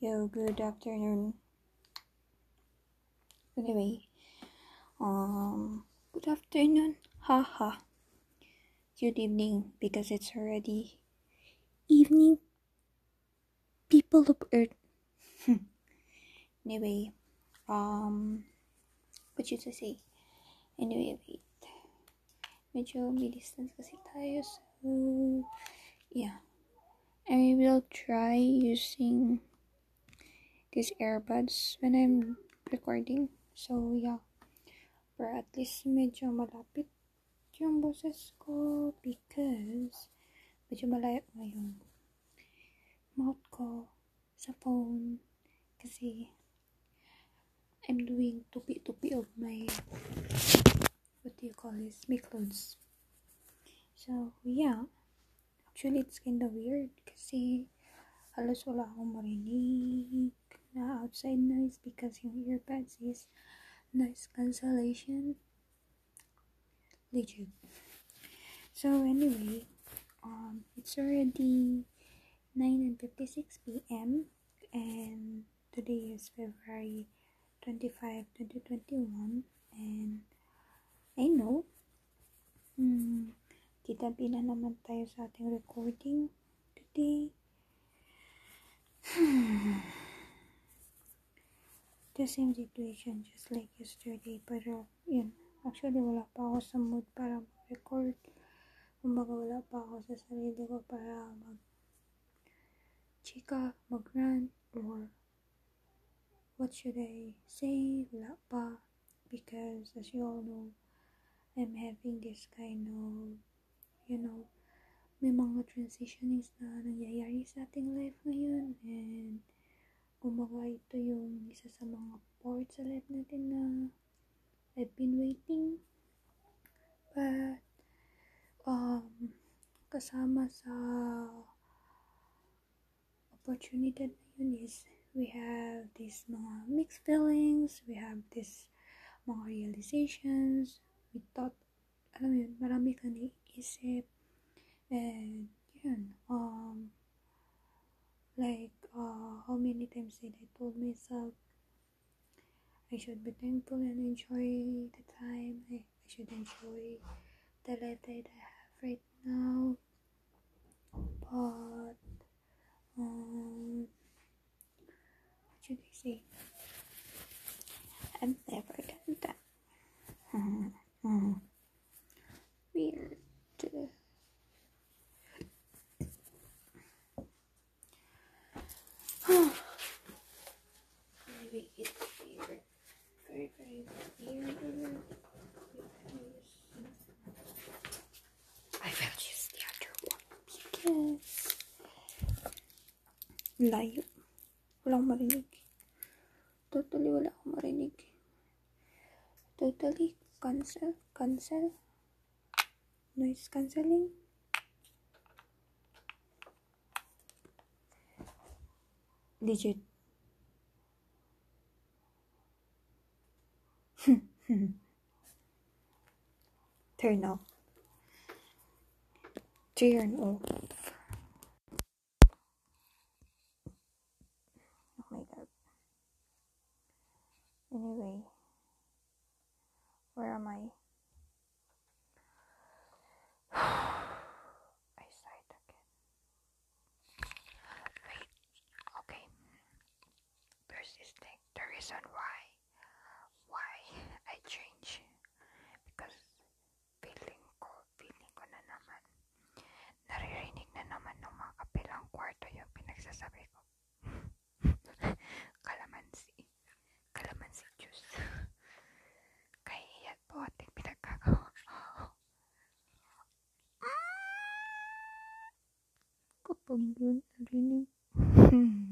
Yo, good afternoon. Anyway, um, good afternoon. Haha. Good evening because it's already evening. People of Earth. anyway, um, what should I say? Anyway, wait. Medyo may distance kasi tayo. So, yeah. I will try using these earbuds when I'm recording. So, yeah. Pero at least medyo malapit yung boses ko because medyo malayo ngayon. Mouth ko sa phone kasi I'm doing tupi-tupi of my what do you call this? My clothes. So, yeah. Actually, it's kind of weird kasi halos wala akong marinig na outside noise because yung earbuds is noise cancellation. Legit. So, anyway, um, it's already 9 and 56 p.m. and today is February 25, 2021 and I know hmm, titabi na naman tayo sa ating recording today the same situation just like yesterday pero uh, yun actually wala pa ako sa mood para mag-record kumbaga wala pa ako sa sarili ko para mag chika, mag-rant or what should I say? Wala pa because as you all know I'm having this kind of you know may mga transitionings na nangyayari sa ating life ngayon and kumbaga ito yung isa sa mga parts sa life natin na I've been waiting. But um kasama sa opportunity na yun is we have these mga mixed feelings we have this mga realizations. We thought alam yun marami kang naiisip and yun um like uh, how many times did I told myself I should be thankful and enjoy the time. I, I should enjoy the life that I have right now. But um what should I say? I've never done that weird Maybe it's weird. Very, very weird. I will use the other one because layo. Wala akong marinig. Totally wala akong marinig. Totally cancel, cancel. Noise cancelling. Legit. Turn off. Turn off. Reason why why I change because feeling ko, feeling ko na naman naririnig na naman ng mga kapilang kwarto yung pinagsasabi ko. Kalamansi. Kalamansi juice. Kaya po ating pinagkagawa. Kapag yun narinig.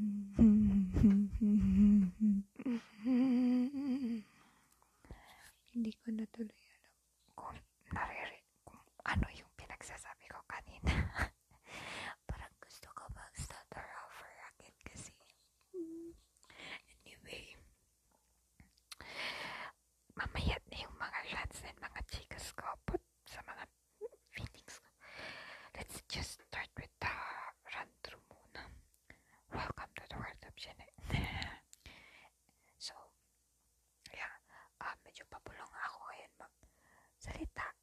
Z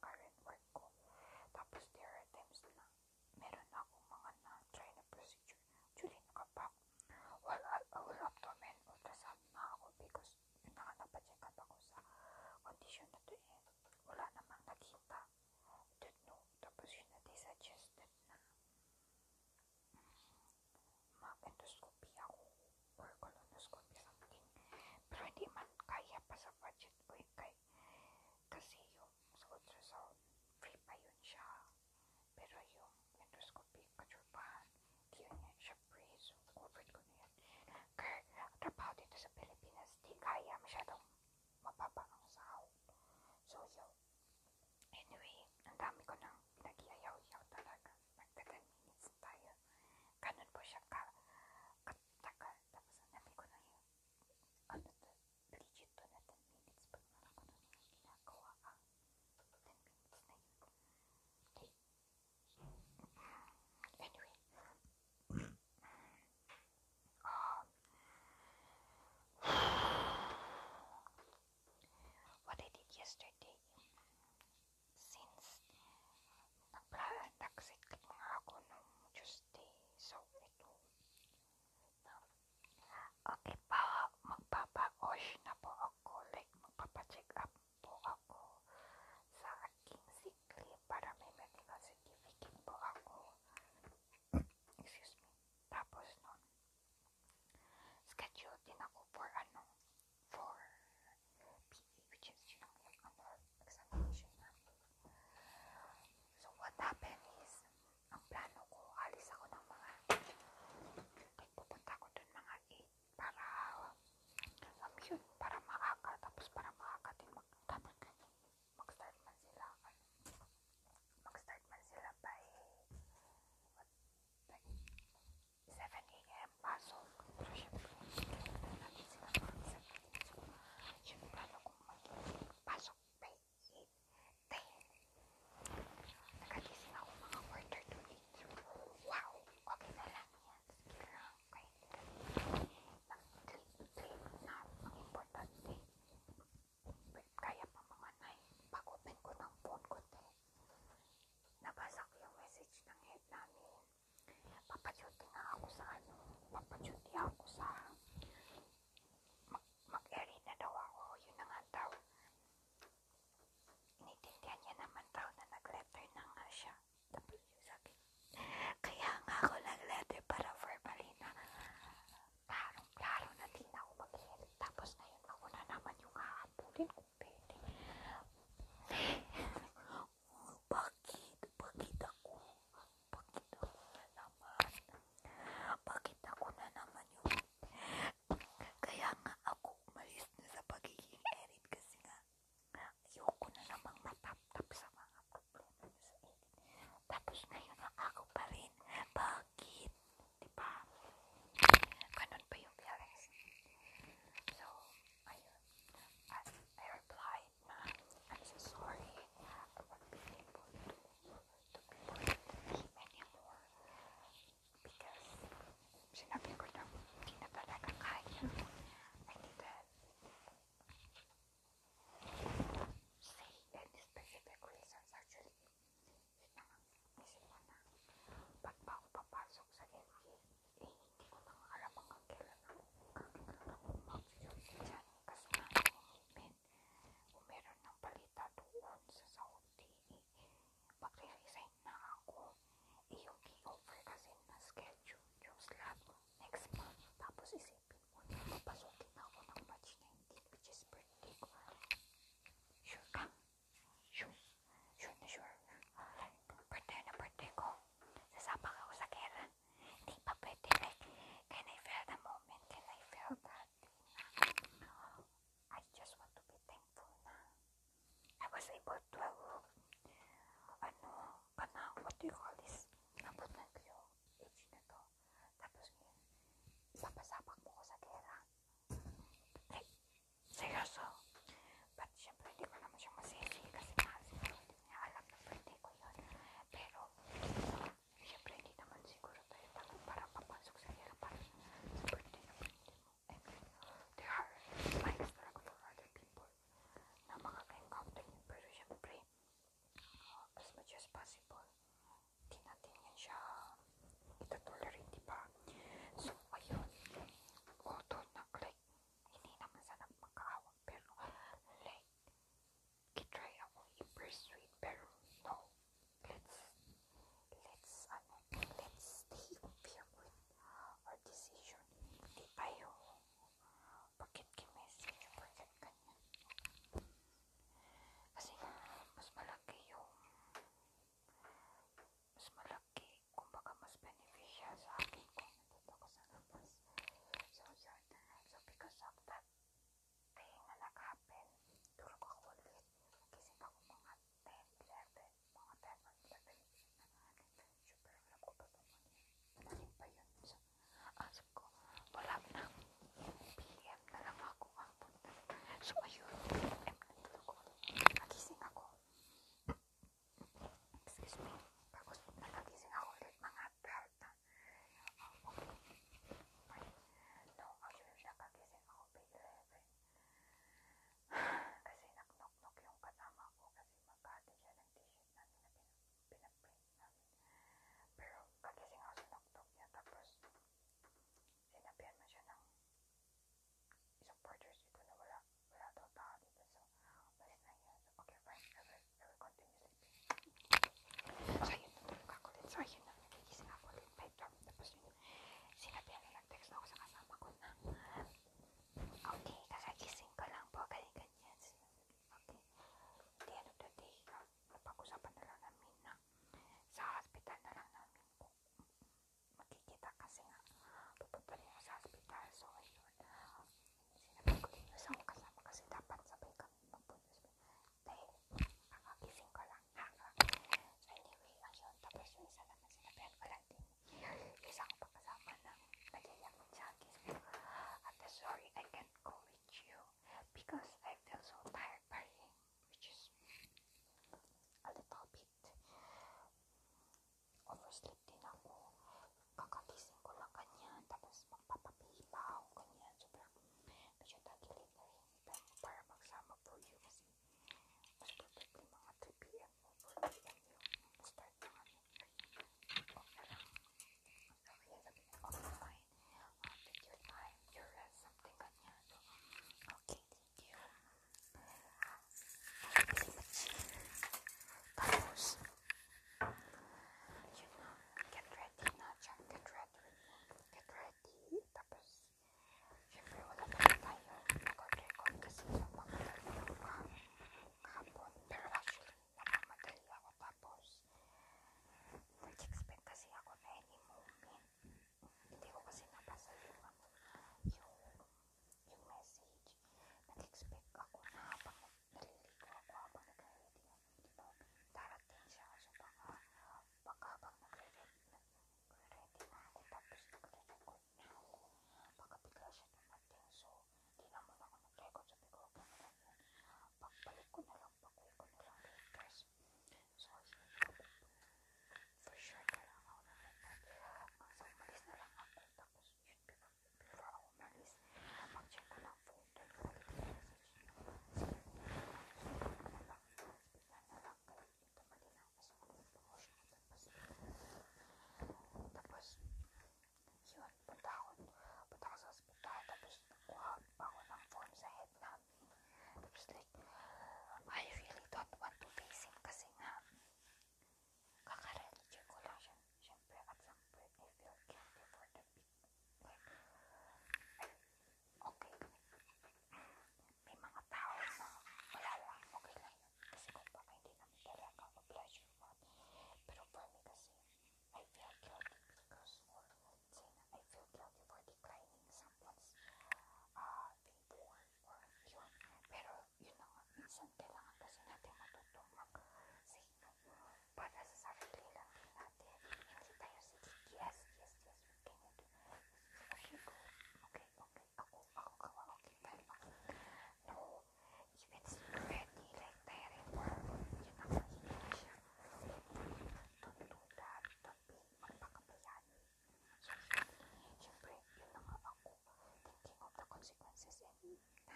cabeza. nice, nice.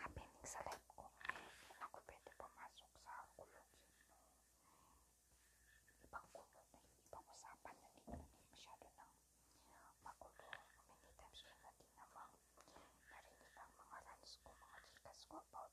nakapimig sa lab ko. Hindi ako pwede pumasok sa kulot. Hmm. Ibang kulot na yung ibang usapan na dito na hindi masyado ng magulo. Many times ko na din namang narinig ang mga runs ko, mga chikas ko about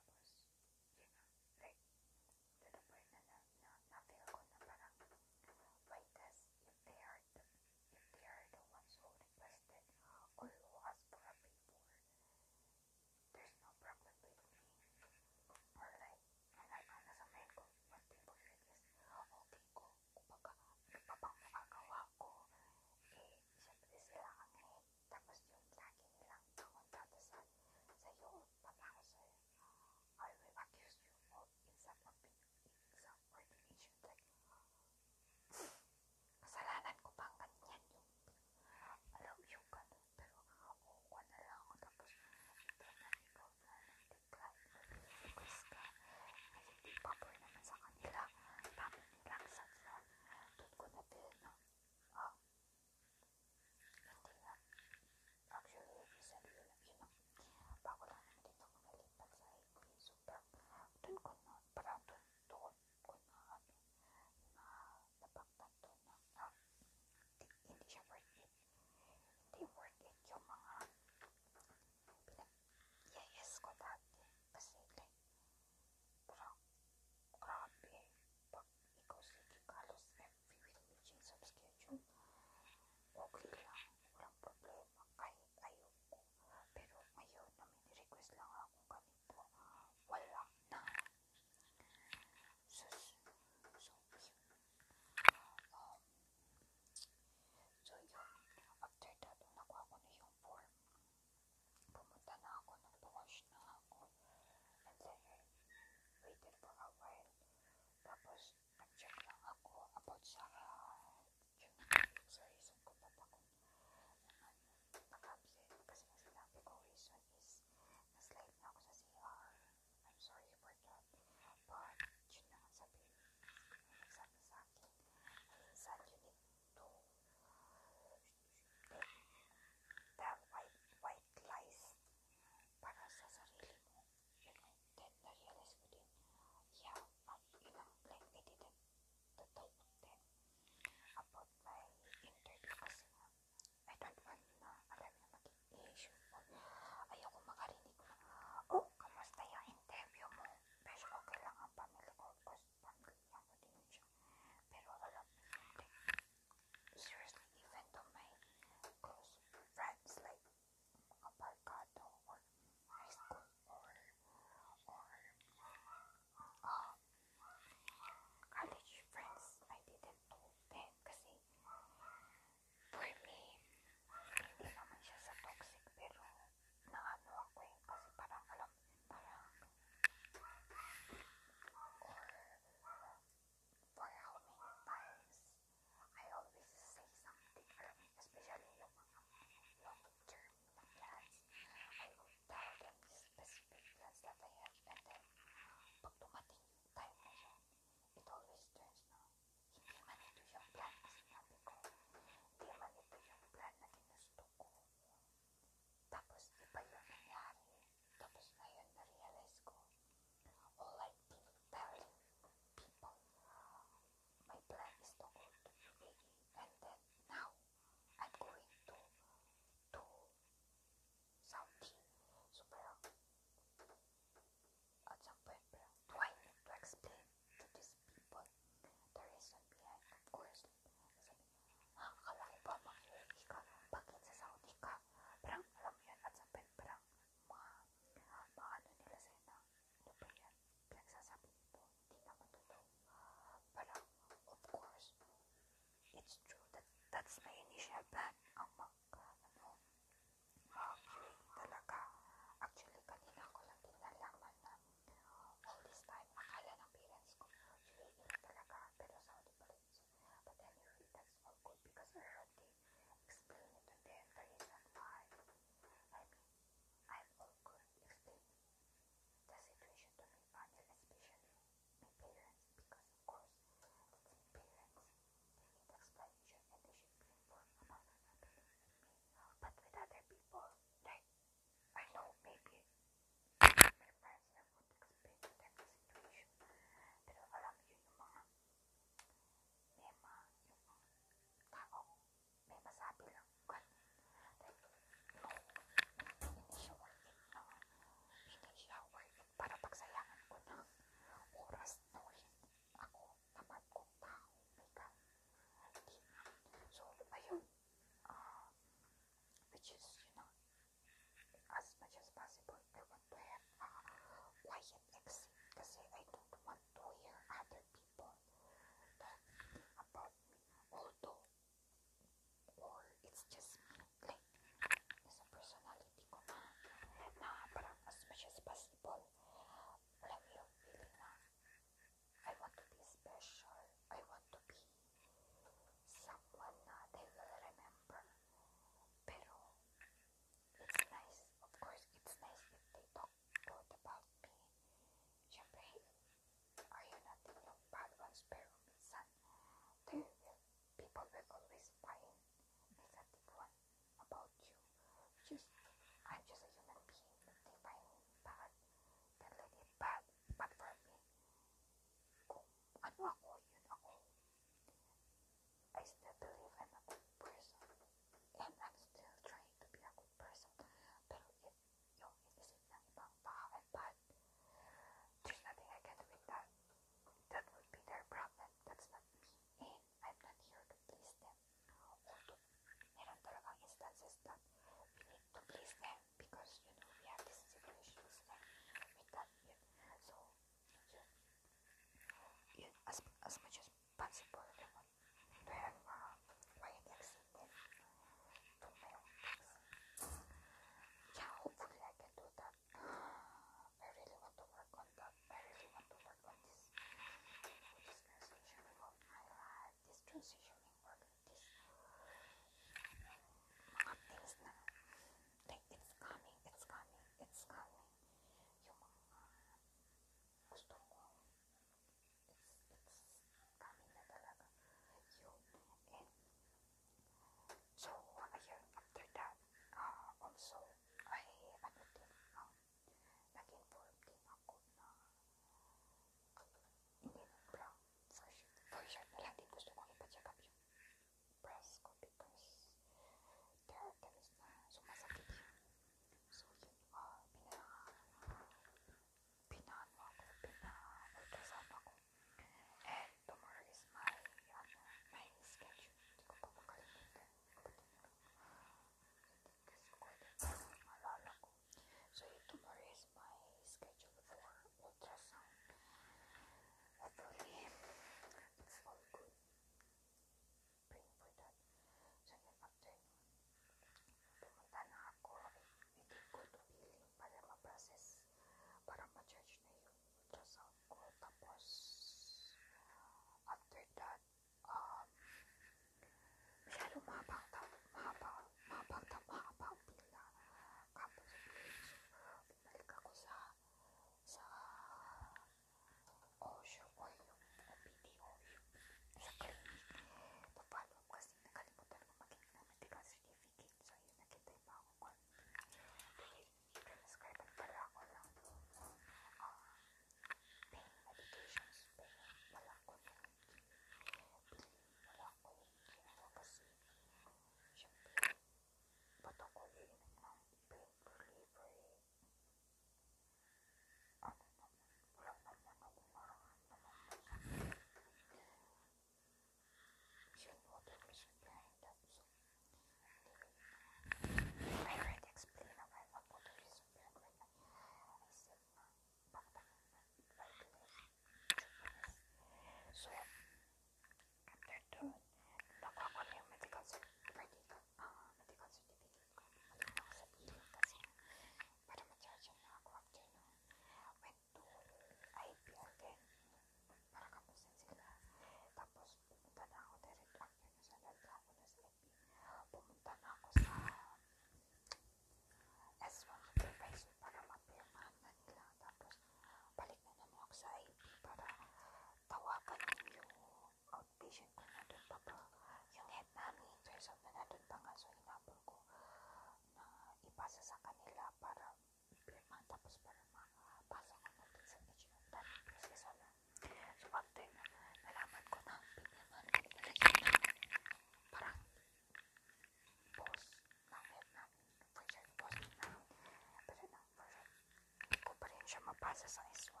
pa rin siya mapasa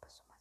Посмотрим.